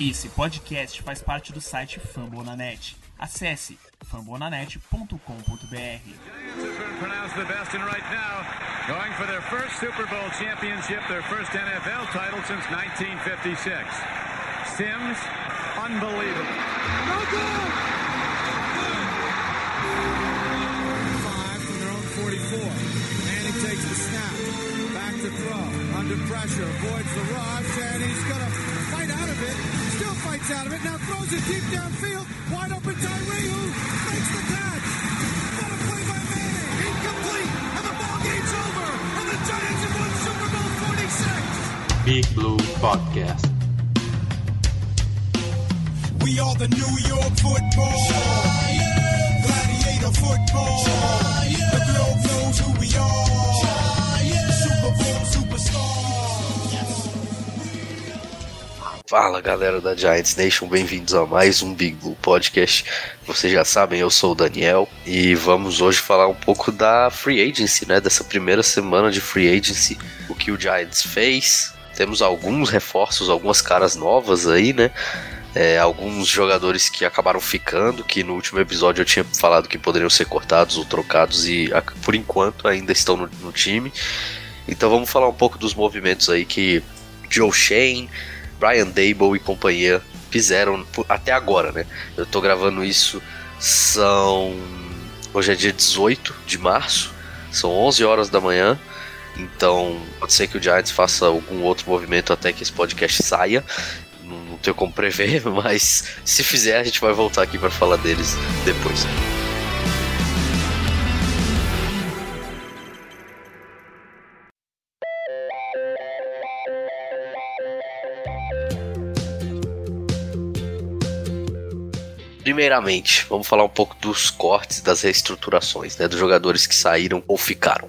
Esse podcast faz parte do site Fambonanet. Acesse fambonanet.com.br. going for their first Super Bowl championship, their first NFL title since 1956. Sims, unbelievable. Five from their own 44. Manning takes the snap. Back to throw. Under pressure. Avoids Still fights out of it. Now throws it deep downfield. Wide open Tyree who makes the catch. What a play by Manning. Incomplete. And the ball game's over. And the Giants have won Super Bowl 46. Big Blue Podcast. We are the New York football. Fala galera da Giants Nation, bem-vindos a mais um Big Blue Podcast. Vocês já sabem, eu sou o Daniel e vamos hoje falar um pouco da Free Agency, né? Dessa primeira semana de Free Agency, o que o Giants fez. Temos alguns reforços, algumas caras novas aí, né? É, alguns jogadores que acabaram ficando, que no último episódio eu tinha falado que poderiam ser cortados ou trocados e por enquanto ainda estão no, no time. Então vamos falar um pouco dos movimentos aí que Joe Shane, Brian Dable e companhia fizeram até agora, né? Eu tô gravando isso, são. Hoje é dia 18 de março, são 11 horas da manhã. Então, pode ser que o Giants faça algum outro movimento até que esse podcast saia. Não, não tenho como prever, mas se fizer, a gente vai voltar aqui para falar deles depois. Primeiramente, vamos falar um pouco dos cortes, das reestruturações, né, dos jogadores que saíram ou ficaram.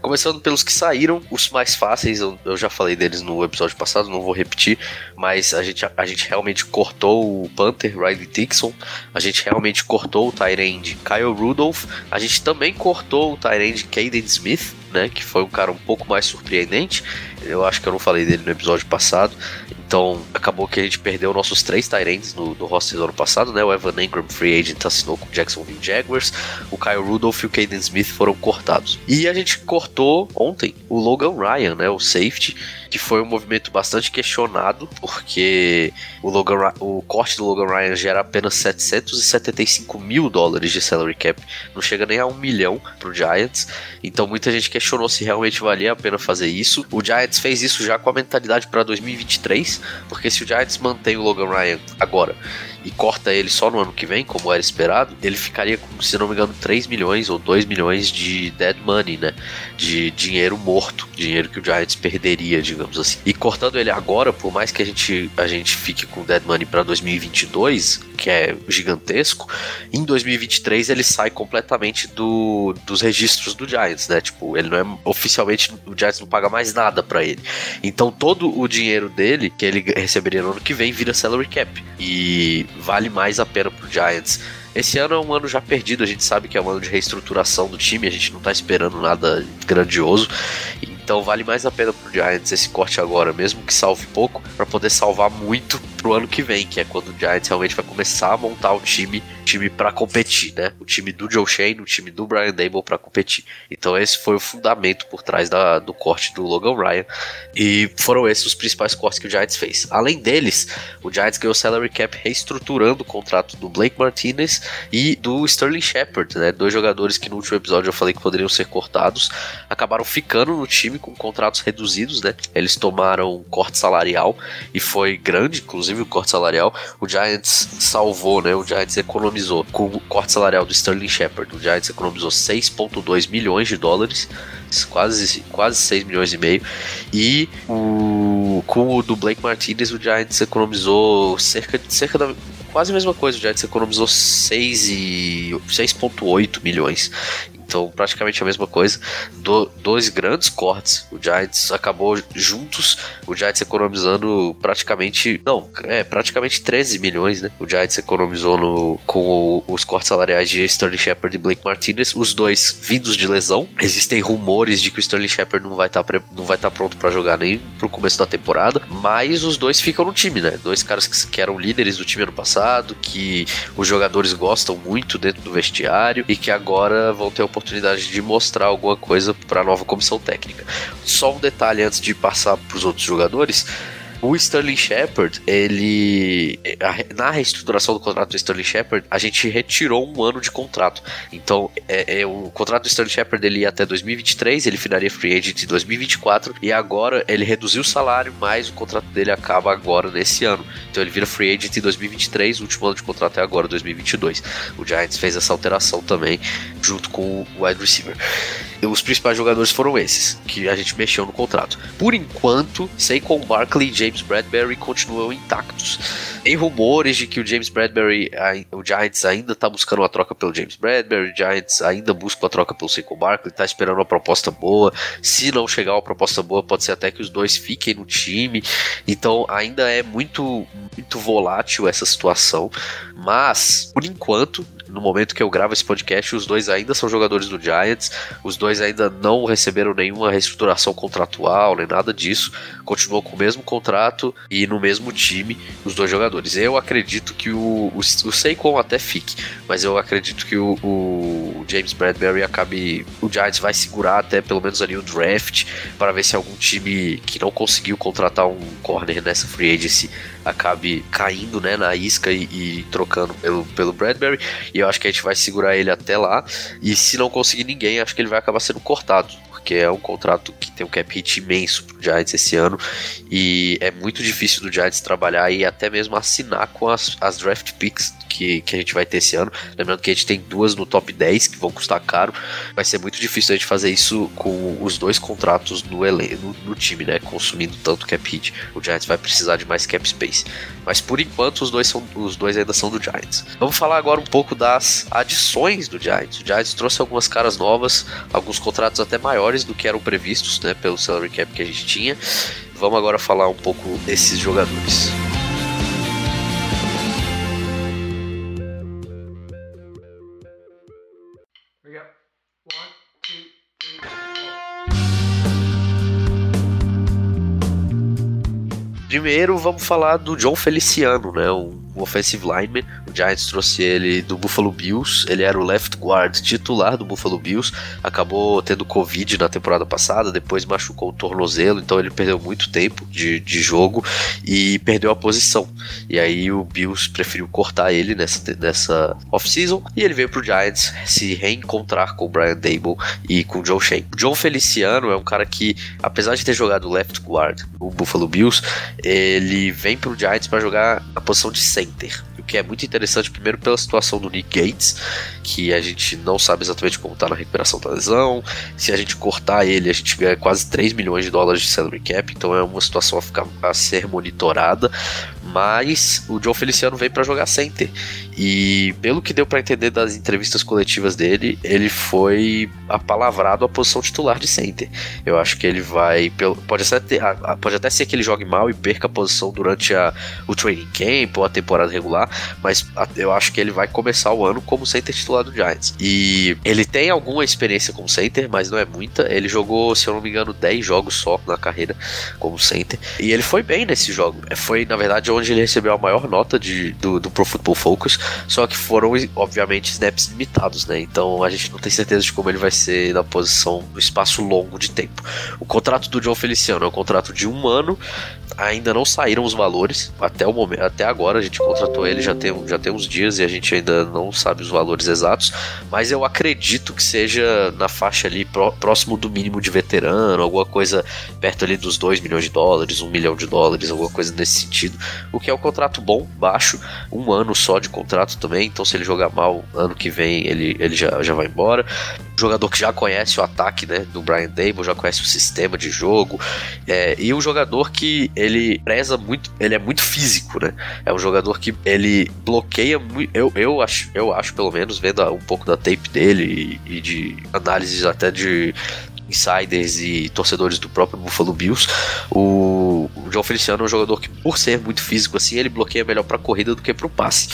Começando pelos que saíram, os mais fáceis, eu, eu já falei deles no episódio passado, não vou repetir, mas a gente, a gente realmente cortou o Panther, Riley Dixon, a gente realmente cortou o Tyrande Kyle Rudolph, a gente também cortou o Tyrande Caden Smith, né, que foi um cara um pouco mais surpreendente, eu acho que eu não falei dele no episódio passado, então acabou que a gente perdeu nossos três Tyrands no, no roster do ano passado, né? O Evan Ingram, free agent, assinou com o Jacksonville Jaguars. O Kyle Rudolph e o Caden Smith foram cortados. E a gente cortou ontem o Logan Ryan, né? O safety, que foi um movimento bastante questionado, porque o, Logan, o corte do Logan Ryan gera apenas 775 mil dólares de salary cap. Não chega nem a um milhão pro Giants. Então muita gente questionou se realmente valia a pena fazer isso. O Giants fez isso já com a mentalidade para 2023, porque se o Giants mantém o Logan Ryan agora e corta ele só no ano que vem, como era esperado, ele ficaria com, se não me engano, 3 milhões ou 2 milhões de dead money, né? De dinheiro morto, dinheiro que o Giants perderia, digamos assim. E cortando ele agora, por mais que a gente, a gente fique com dead money para 2022, que é gigantesco, em 2023 ele sai completamente do, dos registros do Giants, né? Tipo, ele não é oficialmente o Giants não paga mais nada para ele. Então todo o dinheiro dele que ele receberia no ano que vem vira salary cap e vale mais a pena pro Giants. Esse ano é um ano já perdido, a gente sabe que é um ano de reestruturação do time, a gente não tá esperando nada grandioso. Então vale mais a pena pro Giants esse corte agora, mesmo que salve pouco, para poder salvar muito pro ano que vem, que é quando o Giants realmente vai começar a montar o time, time para competir, né? O time do Joe Shane, o time do Brian Dable para competir. Então esse foi o fundamento por trás da, do corte do Logan Ryan e foram esses os principais cortes que o Giants fez. Além deles, o Giants ganhou salary cap reestruturando o contrato do Blake Martinez e do Sterling Shepard, né? Dois jogadores que no último episódio eu falei que poderiam ser cortados, acabaram ficando no time com contratos reduzidos, né? Eles tomaram um corte salarial e foi grande, inclusive o corte salarial. O Giants salvou, né? O Giants economizou com o corte salarial do Sterling Shepard. O Giants economizou 6,2 milhões de dólares quase, quase 6 milhões e meio. E o, com o do Blake Martinez, o Giants economizou cerca, cerca da. Quase a mesma coisa, o Giants economizou 6 e 6,8 milhões. Então, praticamente a mesma coisa. Do, dois grandes cortes. O Giants acabou juntos, o Giants economizando praticamente. Não, é, praticamente 13 milhões, né? O Giants economizou no, com o, os cortes salariais de Sterling Shepard e Blake Martinez, os dois vindos de lesão. Existem rumores de que o Sterling Shepard não vai estar tá, não vai tá pronto para jogar nem pro começo da temporada, mas os dois ficam no time, né? Dois caras que, que eram líderes do time ano passado, que os jogadores gostam muito dentro do vestiário e que agora vão ter a oportunidade de mostrar alguma coisa para a nova comissão técnica. Só um detalhe antes de passar para os outros jogadores. O Sterling Shepard, ele. Na reestruturação do contrato do Sterling Shepard, a gente retirou um ano de contrato. Então, é, é, o contrato do Sterling Shepard ele ia até 2023, ele finaria free agent em 2024, e agora ele reduziu o salário, mas o contrato dele acaba agora nesse ano. Então ele vira free agent em 2023, o último ano de contrato é agora, 2022. O Giants fez essa alteração também, junto com o wide receiver. Os principais jogadores foram esses, que a gente mexeu no contrato. Por enquanto, Saquon Barkley e James Bradbury continuam intactos. Tem rumores de que o James Bradbury, o Giants ainda está buscando uma troca pelo James Bradbury, o Giants ainda busca uma troca pelo Saquon Barkley, está esperando uma proposta boa. Se não chegar uma proposta boa, pode ser até que os dois fiquem no time. Então ainda é muito, muito volátil essa situação. Mas, por enquanto, no momento que eu gravo esse podcast, os dois ainda são jogadores do Giants, os dois ainda não receberam nenhuma reestruturação contratual, nem nada disso, continuou com o mesmo contrato e no mesmo time, os dois jogadores. Eu acredito que o, o, o até fique, mas eu acredito que o, o James Bradbury acabe, o Giants vai segurar até pelo menos ali o draft, para ver se algum time que não conseguiu contratar um corner nessa free agency acabe caindo né, na isca e, e, trocando pelo, pelo Bradbury. E eu acho que a gente vai segurar ele até lá. E se não conseguir ninguém, acho que ele vai acabar sendo cortado. Porque é um contrato que tem um cap hit imenso pro Giants esse ano. E é muito difícil do Giants trabalhar e até mesmo assinar com as, as draft picks que, que a gente vai ter esse ano. Lembrando que a gente tem duas no top 10 que vão custar caro. Vai ser muito difícil a gente fazer isso com os dois contratos no, no, no time, né? Consumindo tanto cap hit. O Giants vai precisar de mais cap space. Mas por enquanto os dois, são, os dois ainda são do Giants. Vamos falar agora um pouco das adições do Giants. O Giants trouxe algumas caras novas, alguns contratos até maiores do que eram previstos, né? Pelo salary cap que a gente tinha. Vamos agora falar um pouco desses jogadores. Primeiro vamos falar do John Feliciano, né? Um um offensive lineman. O Giants trouxe ele do Buffalo Bills. Ele era o left guard titular do Buffalo Bills. Acabou tendo Covid na temporada passada, depois machucou o tornozelo, então ele perdeu muito tempo de, de jogo e perdeu a posição. E aí o Bills preferiu cortar ele nessa, nessa off-season e ele veio pro Giants se reencontrar com o Brian Dable e com o Joe Shane. John Feliciano é um cara que, apesar de ter jogado left guard no Buffalo Bills, ele vem pro Giants para jogar na posição de center center. O que é muito interessante, primeiro, pela situação do Nick Gates, que a gente não sabe exatamente como está na recuperação da lesão. Se a gente cortar ele, a gente ganha quase 3 milhões de dólares de salary cap, então é uma situação a, ficar, a ser monitorada. Mas o Joe Feliciano veio para jogar center. E pelo que deu para entender das entrevistas coletivas dele, ele foi apalavrado à posição titular de center. Eu acho que ele vai. Pode até, ter, pode até ser que ele jogue mal e perca a posição durante a, o training camp ou a temporada regular, mas eu acho que ele vai começar o ano como center titular do Giants. E ele tem alguma experiência como center, mas não é muita. Ele jogou, se eu não me engano, 10 jogos só na carreira como center. E ele foi bem nesse jogo. Foi, na verdade, onde ele recebeu a maior nota de, do, do Pro Football Focus só que foram, obviamente, snaps limitados, né? Então a gente não tem certeza de como ele vai ser na posição no espaço longo de tempo. O contrato do John Feliciano é um contrato de um ano, ainda não saíram os valores. Até o momento, até agora a gente contratou ele já tem, já tem uns dias e a gente ainda não sabe os valores exatos, mas eu acredito que seja na faixa ali próximo do mínimo de veterano, alguma coisa perto ali dos 2 milhões de dólares, 1 um milhão de dólares, alguma coisa nesse sentido, o que é um contrato bom, baixo, um ano só de contrato contrato também, então se ele jogar mal ano que vem, ele, ele já, já vai embora. jogador que já conhece o ataque né, do Brian Dable, já conhece o sistema de jogo, é, e um jogador que ele preza muito, ele é muito físico, né? É um jogador que ele bloqueia muito, eu, eu, acho, eu acho pelo menos, vendo um pouco da tape dele e, e de análises até de insiders e torcedores do próprio Buffalo Bills, o, o João Feliciano é um jogador que, por ser muito físico assim, ele bloqueia melhor para corrida do que para o passe.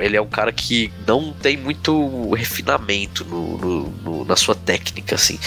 Ele é um cara que não tem muito refinamento no, no, no, na sua técnica, assim.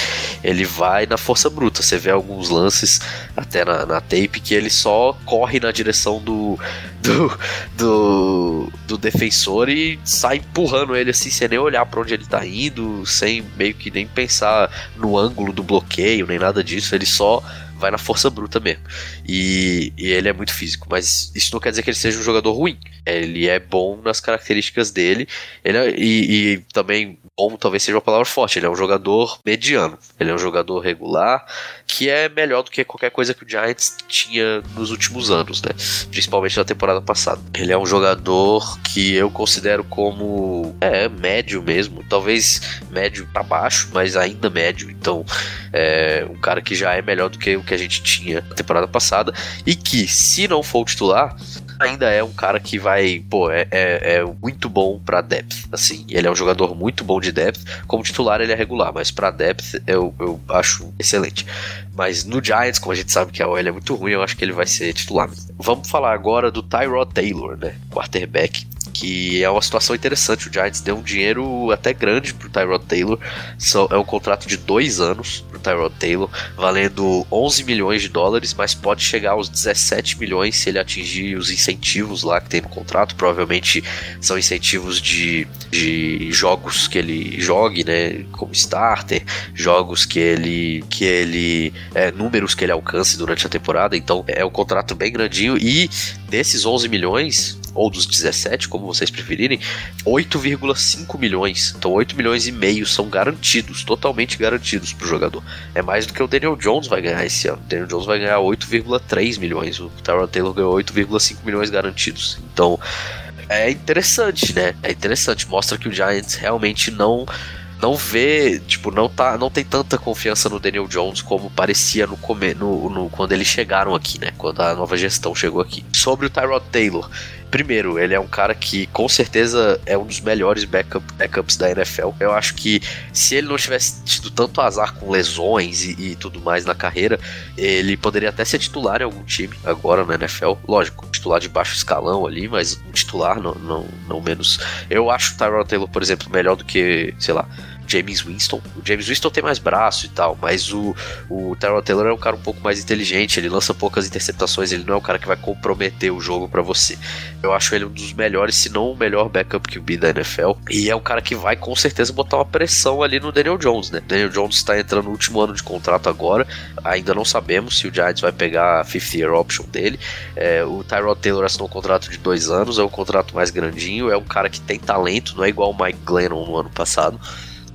Ele vai na força bruta. Você vê alguns lances até na, na tape que ele só corre na direção do, do, do, do defensor e sai empurrando ele assim, sem nem olhar para onde ele tá indo, sem meio que nem pensar no ângulo do bloqueio, nem nada disso. Ele só vai na força bruta mesmo. E, e, ele é muito físico, mas isso não quer dizer que ele seja um jogador ruim. Ele é bom nas características dele, ele é, e, e, também bom talvez seja uma palavra forte. Ele é um jogador mediano, ele é um jogador regular, que é melhor do que qualquer coisa que o Giants tinha nos últimos anos, né? Principalmente na temporada passada. Ele é um jogador que eu considero como é médio mesmo, talvez médio para baixo, mas ainda médio. Então, é um cara que já é melhor do que o que a gente tinha na temporada passada e que, se não for o titular, ainda é um cara que vai, pô, é, é, é muito bom para depth, assim, ele é um jogador muito bom de depth, como titular ele é regular, mas para depth eu, eu acho excelente. Mas no Giants, como a gente sabe que a OL é muito ruim, eu acho que ele vai ser titular. Vamos falar agora do Tyrod Taylor, né, quarterback, que é uma situação interessante. O Giants deu um dinheiro até grande pro Tyrod Taylor. É um contrato de dois anos pro Tyrod Taylor, valendo 11 milhões de dólares, mas pode chegar aos 17 milhões se ele atingir os incentivos lá que tem no contrato. Provavelmente são incentivos de, de jogos que ele jogue, né, como starter, jogos que ele que ele é, números que ele alcance durante a temporada. Então é um contrato bem grandinho e desses 11 milhões ou dos 17, como vocês preferirem, 8,5 milhões. Então 8 milhões e meio são garantidos, totalmente garantidos pro jogador. É mais do que o Daniel Jones vai ganhar esse ano. O Daniel Jones vai ganhar 8,3 milhões. O Tyrod Taylor ganhou 8,5 milhões garantidos. Então é interessante, né? É interessante. Mostra que o Giants realmente não não vê, tipo, não tá, não tem tanta confiança no Daniel Jones como parecia no, come, no, no quando eles chegaram aqui, né? Quando a nova gestão chegou aqui. Sobre o Tyrod Taylor, Primeiro, ele é um cara que com certeza é um dos melhores backup, backups da NFL. Eu acho que se ele não tivesse tido tanto azar com lesões e, e, tudo mais na carreira, ele poderia até ser titular em algum time agora na NFL. Lógico, titular de baixo escalão ali, mas um titular não, não, não menos. Eu acho o Tyrod Taylor, por exemplo, melhor do que, sei lá, James Winston. O James Winston tem mais braço e tal, mas o, o Tyrell Taylor é um cara um pouco mais inteligente, ele lança poucas interceptações, ele não é o cara que vai comprometer o jogo para você. Eu acho ele um dos melhores, se não o melhor backup QB da NFL. E é um cara que vai com certeza botar uma pressão ali no Daniel Jones, né? Daniel Jones está entrando no último ano de contrato agora, ainda não sabemos se o Giants vai pegar a fifth year option dele. É, o Tyrod Taylor assinou um contrato de dois anos, é um contrato mais grandinho, é um cara que tem talento, não é igual o Mike Glennon no ano passado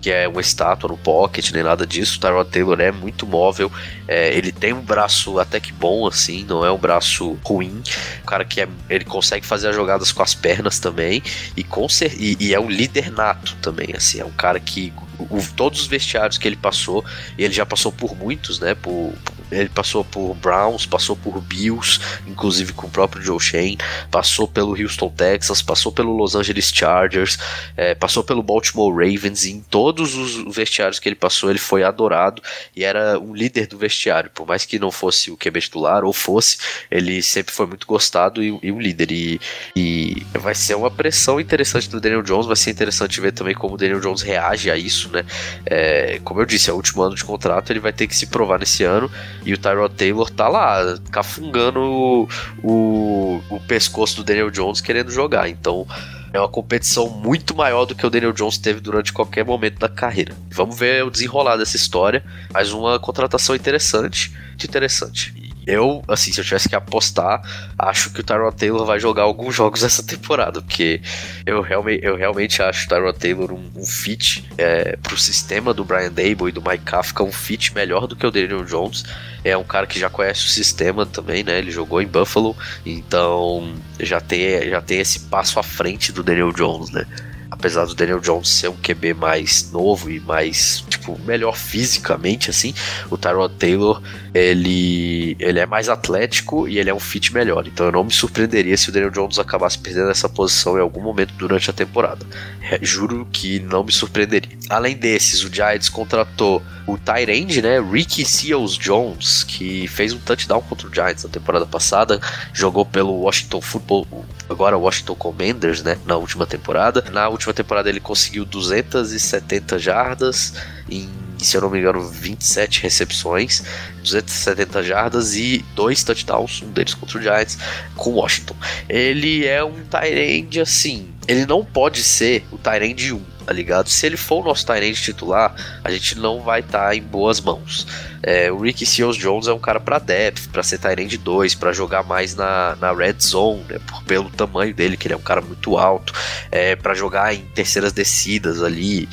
que é uma estátua no pocket, nem nada disso. O Tyrod Taylor é muito móvel, é, ele tem um braço até que bom, assim, não é um braço ruim. O cara que é, ele consegue fazer as jogadas com as pernas também, e, com, e, e é um líder nato também, assim, é um cara que o, todos os vestiários que ele passou, e ele já passou por muitos, né? Por, ele passou por Browns, passou por Bills, inclusive com o próprio Joe Shane, passou pelo Houston Texas, passou pelo Los Angeles Chargers, é, passou pelo Baltimore Ravens, e em todos os vestiários que ele passou, ele foi adorado e era um líder do vestiário, por mais que não fosse o QB titular ou fosse, ele sempre foi muito gostado e, e um líder. E, e vai ser uma pressão interessante do Daniel Jones, vai ser interessante ver também como o Daniel Jones reage a isso, né? É, como eu disse, é o último ano de contrato, ele vai ter que se provar nesse ano. E o Tyrod Taylor tá lá, cafungando o, o, o pescoço do Daniel Jones querendo jogar. Então. É uma competição muito maior do que o Daniel Jones teve durante qualquer momento da carreira. Vamos ver o desenrolar dessa história. Mais uma contratação interessante, interessante. Eu, assim, se eu tivesse que apostar, acho que o Tyrod Taylor vai jogar alguns jogos essa temporada, porque eu realmente, eu realmente acho o Tyrod Taylor um, um fit é, pro sistema do Brian Dable e do Mike Kafka, um fit melhor do que o Daniel Jones. É um cara que já conhece o sistema também, né? Ele jogou em Buffalo, então já tem, já tem esse passo à frente do Daniel Jones, né? apesar do Daniel Jones ser um QB mais novo e mais, tipo, melhor fisicamente, assim, o Tyrod Taylor, ele, ele é mais atlético e ele é um fit melhor. Então eu não me surpreenderia se o Daniel Jones acabasse perdendo essa posição em algum momento durante a temporada. É, juro que não me surpreenderia. Além desses, o Giants contratou o Tyrande, né, Ricky Seals Jones, que fez um touchdown contra o Giants na temporada passada, jogou pelo Washington Football, agora Washington Commanders, né, na última temporada. Na última temporada ele conseguiu 270 jardas em, se eu não me engano, 27 recepções, 270 jardas e dois touchdowns, um deles contra o Giants, com Washington. Ele é um Tyrande assim, ele não pode ser o Tyrande 1, tá ligado? Se ele for o nosso Tyrande titular, a gente não vai estar tá em boas mãos. É, o Ricky Seals Jones é um cara para depth, para ser Tyrande 2, para jogar mais na, na red zone, né, por, pelo tamanho dele, que ele é um cara muito alto, é, para jogar em terceiras descidas ali,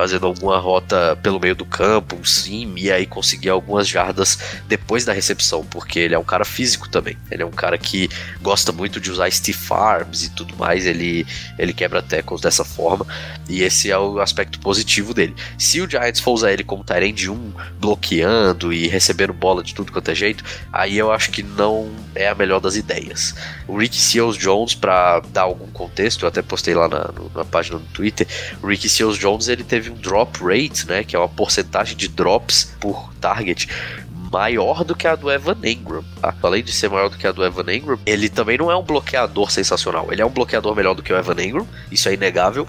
fazendo alguma rota pelo meio do campo, um sim, e aí conseguir algumas jardas depois da recepção, porque ele é um cara físico também. Ele é um cara que gosta muito de usar stiff arms e tudo mais, ele, ele quebra tackles dessa forma, e esse é o aspecto positivo dele. Se o Giants for usar ele como Tyrande 1, bloqueando e recebendo bola de tudo quanto é jeito, aí eu acho que não é a melhor das ideias. O Ricky Seals Jones, para dar algum contexto, eu até postei lá na, na página do Twitter, o Ricky Seals Jones ele teve um drop rate, né, que é uma porcentagem de drops por target maior do que a do Evan Engram. Tá? Além de ser maior do que a do Evan Engram, ele também não é um bloqueador sensacional. Ele é um bloqueador melhor do que o Evan Engram, isso é inegável,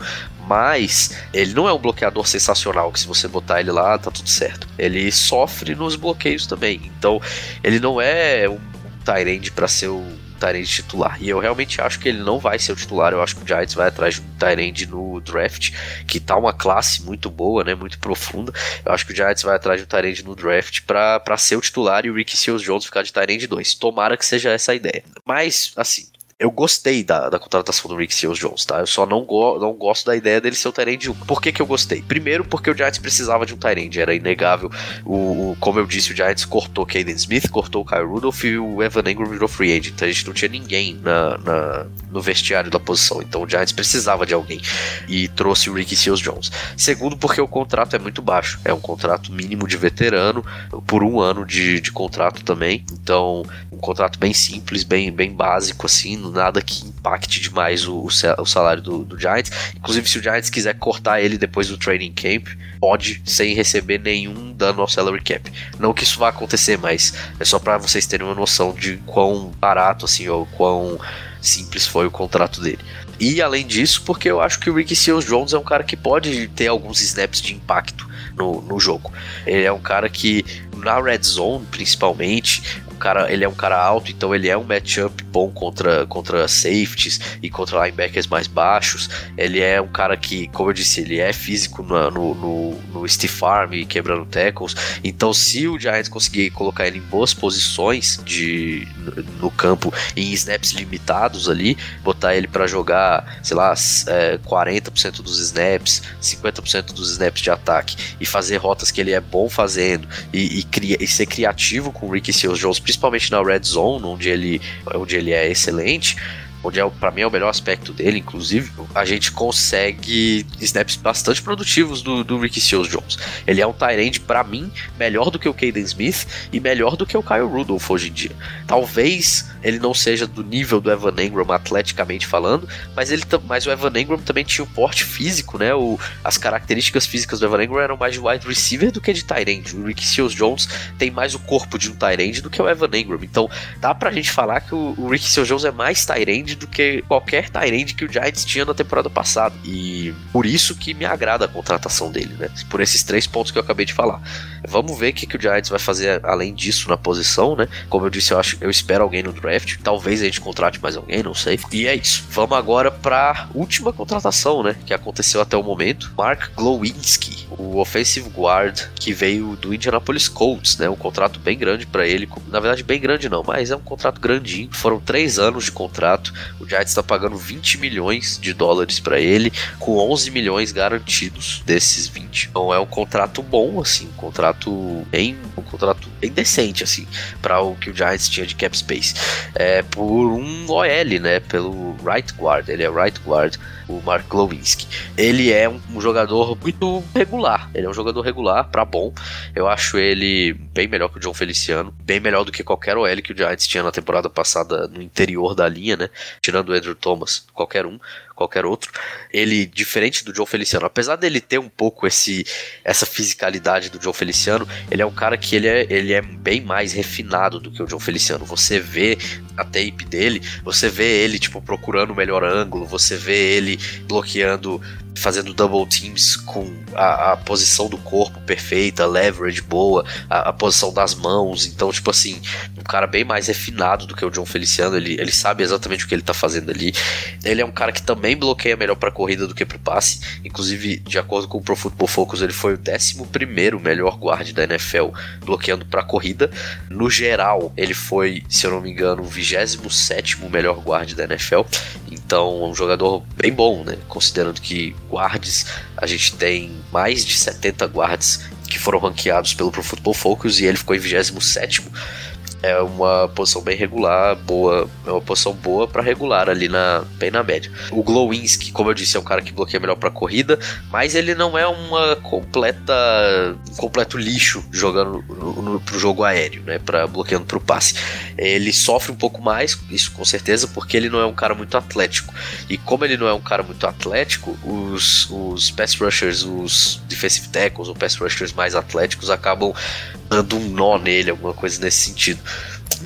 mas ele não é um bloqueador sensacional que se você botar ele lá tá tudo certo. Ele sofre nos bloqueios também. Então, ele não é um, um Tyrande para ser o Tyrande titular. E eu realmente acho que ele não vai ser o titular. Eu acho que o Giants vai atrás de um Tyrande no draft, que tá uma classe muito boa, né? Muito profunda. Eu acho que o Giants vai atrás de um Tyrande no draft para ser o titular e o Ricky Seals Jones ficar de Tyrande 2. Tomara que seja essa a ideia. Mas, assim, eu gostei da, da contratação do Rick Seals Jones, tá? Eu só não, go não gosto da ideia dele ser o Tyrande 1. Por que, que eu gostei? Primeiro, porque o Giants precisava de um Tyrande, era inegável. O, o, como eu disse, o Giants cortou Caden Smith, cortou o Kyle Rudolph e o Evan Engram virou free agent. Então a gente não tinha ninguém na, na, no vestiário da posição. Então o Giants precisava de alguém e trouxe o Ricky Seals Jones. Segundo, porque o contrato é muito baixo. É um contrato mínimo de veterano, por um ano de, de contrato também. Então, um contrato bem simples, bem, bem básico, assim nada que impacte demais o, o salário do, do, Giants. Inclusive, se o Giants quiser cortar ele depois do training camp, pode, sem receber nenhum dano ao salary cap. Não que isso vá acontecer, mas é só para vocês terem uma noção de quão barato, assim, ou quão simples foi o contrato dele. E além disso, porque eu acho que o Ricky Seals Jones é um cara que pode ter alguns snaps de impacto no, no jogo. Ele é um cara que, na red zone principalmente, cara, ele é um cara alto, então ele é um matchup bom contra, contra safeties e contra linebackers mais baixos. Ele é um cara que, como eu disse, ele é físico no, no, no, stiff arm e quebrando tackles. Então, se o Giants conseguir colocar ele em boas posições de, no, no campo, em snaps limitados ali, botar ele para jogar, sei lá, é, 40% dos snaps, 50% dos snaps de ataque e fazer rotas que ele é bom fazendo e, e, cria, e ser criativo com o Ricky Seals Jones, principalmente na red zone, onde ele, onde ele é excelente, onde é para mim é o melhor aspecto dele, inclusive, a gente consegue snaps bastante produtivos do, do Ricky Seals Jones. Ele é um tight para mim melhor do que o Caden Smith e melhor do que o Kyle Rudolph hoje em dia. Talvez ele não seja do nível do Evan Engram atleticamente falando, mas ele mas o Evan Engram também tinha o porte físico, né? O, as características físicas do Evan Engram eram mais de wide receiver do que de end. O Ricky Seals Jones tem mais o corpo de um end do que o Evan Engram. Então, dá pra gente falar que o, o Ricky Seals Jones é mais tight do que qualquer Tyrande que o Giants tinha na temporada passada. E por isso que me agrada a contratação dele, né? Por esses três pontos que eu acabei de falar. Vamos ver o que, que o Giants vai fazer além disso na posição, né? Como eu disse, eu acho, eu espero alguém no draft. Talvez a gente contrate mais alguém, não sei. E é isso. Vamos agora para última contratação, né? Que aconteceu até o momento. Mark Glowinski, o offensive guard que veio do Indianapolis Colts, né? Um contrato bem grande para ele. Na verdade, bem grande não, mas é um contrato grandinho. Foram três anos de contrato. O Giants está pagando 20 milhões de dólares para ele, com 11 milhões garantidos desses 20. Então é um contrato bom, assim, um contrato bem, um contrato bem decente, assim, para o que o Giants tinha de cap space. É por um OL, né? Pelo right guard. Ele é right guard o Mark Lewinsky. Ele é um, um, jogador muito regular. Ele é um jogador regular para bom. Eu acho ele bem melhor que o John Feliciano, bem melhor do que qualquer OL que o Giants tinha na temporada passada no interior da linha, né? Tirando o Andrew Thomas, qualquer um qualquer outro. Ele, diferente do Joe Feliciano, apesar dele ter um pouco esse essa fisicalidade do Joe Feliciano, ele é um cara que ele é, ele é bem mais refinado do que o Joe Feliciano. Você vê a tape dele, você vê ele tipo procurando o melhor ângulo, você vê ele bloqueando fazendo double teams com a, a, posição do corpo perfeita, leverage boa, a, a, posição das mãos. Então, tipo assim, um cara bem mais refinado do que o John Feliciano. Ele, ele sabe exatamente o que ele tá fazendo ali. Ele é um cara que também bloqueia melhor pra corrida do que pro passe. Inclusive, de acordo com o Pro Football Focus, ele foi o 11 melhor guard da NFL bloqueando pra corrida. No geral, ele foi, se eu não me engano, o 27 melhor guard da NFL. Então, é um jogador bem bom, né? Considerando que guards, a gente tem mais de 70 guards que foram ranqueados pelo Pro Football Focus e ele ficou em 27 é uma posição bem regular, boa, é uma posição boa para regular ali na bem na média. O Glowinski, como eu disse, é um cara que bloqueia melhor para corrida, mas ele não é uma completa um completo lixo jogando no, no, pro jogo aéreo, né, para bloqueando pro passe. Ele sofre um pouco mais, isso com certeza, porque ele não é um cara muito atlético. E como ele não é um cara muito atlético, os os pass rushers, os defensive tackles ou pass rushers mais atléticos acabam dando um nó nele, alguma coisa nesse sentido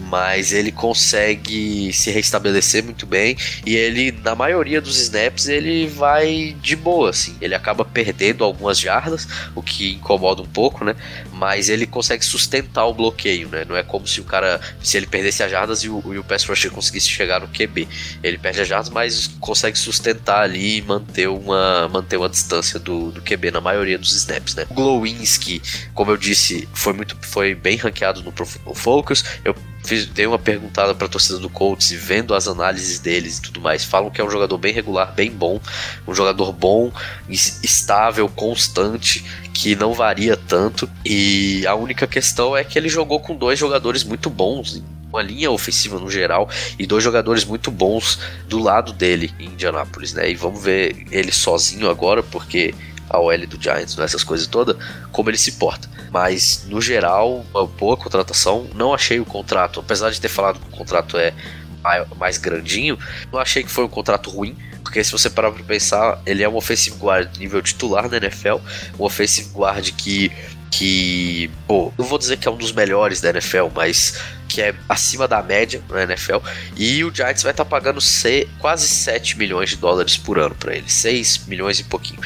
mas ele consegue se restabelecer muito bem e ele na maioria dos snaps ele vai de boa assim. Ele acaba perdendo algumas jardas o que incomoda um pouco né? Mas ele consegue sustentar o bloqueio né? Não é como se o cara se ele perdesse as jardas e o, e o pass rusher conseguisse chegar no QB ele perde as jardas mas consegue sustentar ali e manter uma manter uma distância do, do QB na maioria dos snaps né? O Glowinski como eu disse foi muito foi bem ranqueado no Pro Focus. Eu fiz, dei uma perguntada pra torcida do Colts e vendo as análises deles e tudo mais, falam que é um jogador bem regular, bem bom, um jogador bom, estável, constante, que não varia tanto. E a única questão é que ele jogou com dois jogadores muito bons uma linha ofensiva no geral e dois jogadores muito bons do lado dele em Indianápolis, né? E vamos ver ele sozinho agora, porque a OL do Giants, essas coisas todas, como ele se porta. Mas, no geral, uma boa contratação. Não achei o contrato, apesar de ter falado que o contrato é mais grandinho, não achei que foi um contrato ruim. Porque se você parar pra pensar, ele é um offensive guard nível titular na NFL, um offensive guard que que, pô, não vou dizer que é um dos melhores da NFL, mas que é acima da média na NFL. E o Giants vai estar tá pagando C, quase 7 milhões de dólares por ano para ele, 6 milhões e pouquinho.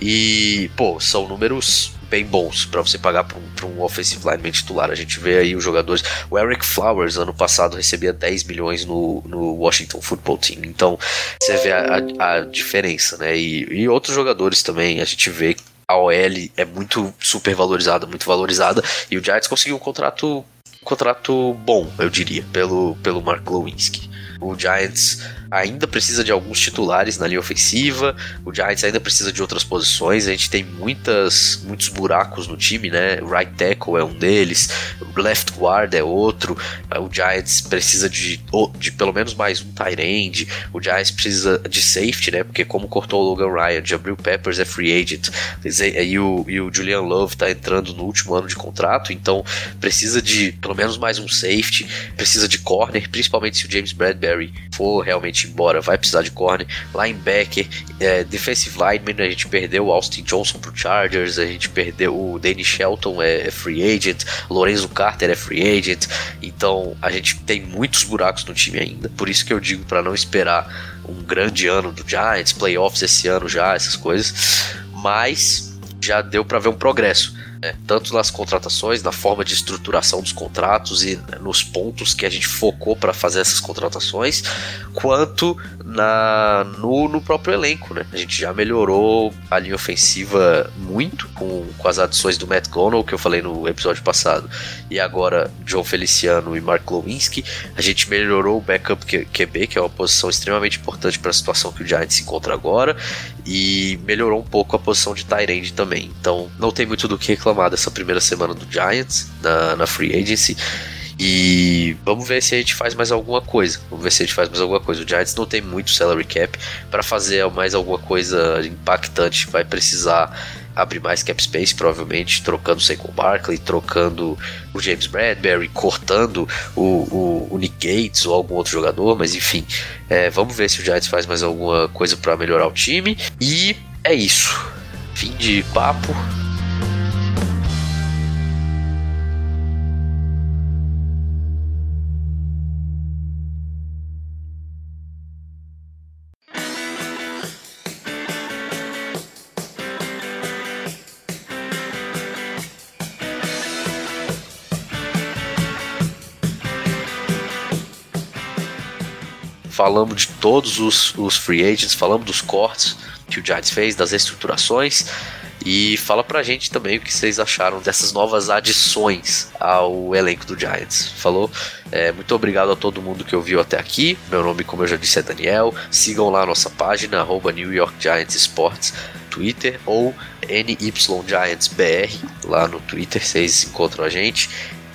E, pô, são números bem bons para você pagar para um, um offensive lineman titular. A gente vê aí os jogadores. O Eric Flowers, ano passado, recebia 10 milhões no, no Washington Football Team. Então, você vê a, a, diferença, né? E, e outros jogadores também, a gente vê a OL é muito super valorizada, muito valorizada, e o Giants conseguiu um contrato, um contrato bom, eu diria, pelo, pelo Mark Lewinsky. O Giants ainda precisa de alguns titulares na linha ofensiva. O Giants ainda precisa de outras posições. A gente tem muitas, muitos buracos no time, né? Right tackle é um deles, left guard é outro. O Giants precisa de, de pelo menos mais um tight end. O Giants precisa de safety, né? Porque como cortou o Logan Ryan, Jabril Peppers é free agent e o, e o Julian Love tá entrando no último ano de contrato, então precisa de pelo menos mais um safety, precisa de corner, principalmente se o James Bradbury Bradbury for realmente embora, vai precisar de corner. Linebacker, é, defensive lineman, a gente perdeu o Austin Johnson pro Chargers, a gente perdeu o Danny Shelton, é, é free agent, Lorenzo Carter é free agent. Então a gente tem muitos buracos no time ainda. Por isso que eu digo para não esperar um grande ano do Giants, playoffs esse ano já, essas coisas. Mas já deu para ver um progresso né? tanto nas contratações, na forma de estruturação dos contratos e nos pontos que a gente focou para fazer essas contratações, quanto na no, no, próprio elenco. Né? A gente já melhorou a linha ofensiva muito com, com as adições do Matt Gonal, que eu falei no episódio passado, e agora John Feliciano e Mark Lewinsky. A gente melhorou o backup QB, que é uma posição extremamente importante para a situação que o Giants se encontra agora, e melhorou um pouco a posição de Tyrande também. Então não tem muito do que reclamar dessa primeira semana do Giants na, na Free Agency. E vamos ver se a gente faz mais alguma coisa. Vamos ver se a gente faz mais alguma coisa. O Giants não tem muito salary cap para fazer mais alguma coisa impactante. Vai precisar abrir mais cap space, provavelmente trocando o Saquon Barkley, trocando o James Bradbury, cortando o, o, o, Nick Gates ou algum outro jogador, mas enfim, é, vamos ver se o Giants faz mais alguma coisa para melhorar o time. E é isso. Fim de papo. Falamos de todos os, os free agents, falamos dos cortes que o Giants fez, das estruturações. E fala pra gente também o que vocês acharam dessas novas adições ao elenco do Giants. Falou? É, muito obrigado a todo mundo que ouviu até aqui. Meu nome, como eu já disse, é Daniel. Sigam lá a nossa página, arroba New York Giants Sports, Twitter, ou NYGiantsBR, lá no Twitter, vocês encontram a gente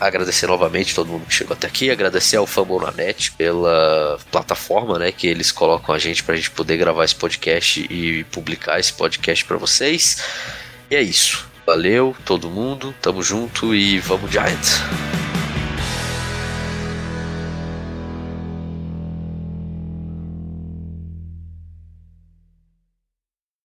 agradecer novamente todo mundo que chegou até aqui, agradecer ao Fambonanet pela plataforma, né, que eles colocam a gente pra gente poder gravar esse podcast e publicar esse podcast para vocês. E é isso. Valeu todo mundo, tamo junto e vamos Giants.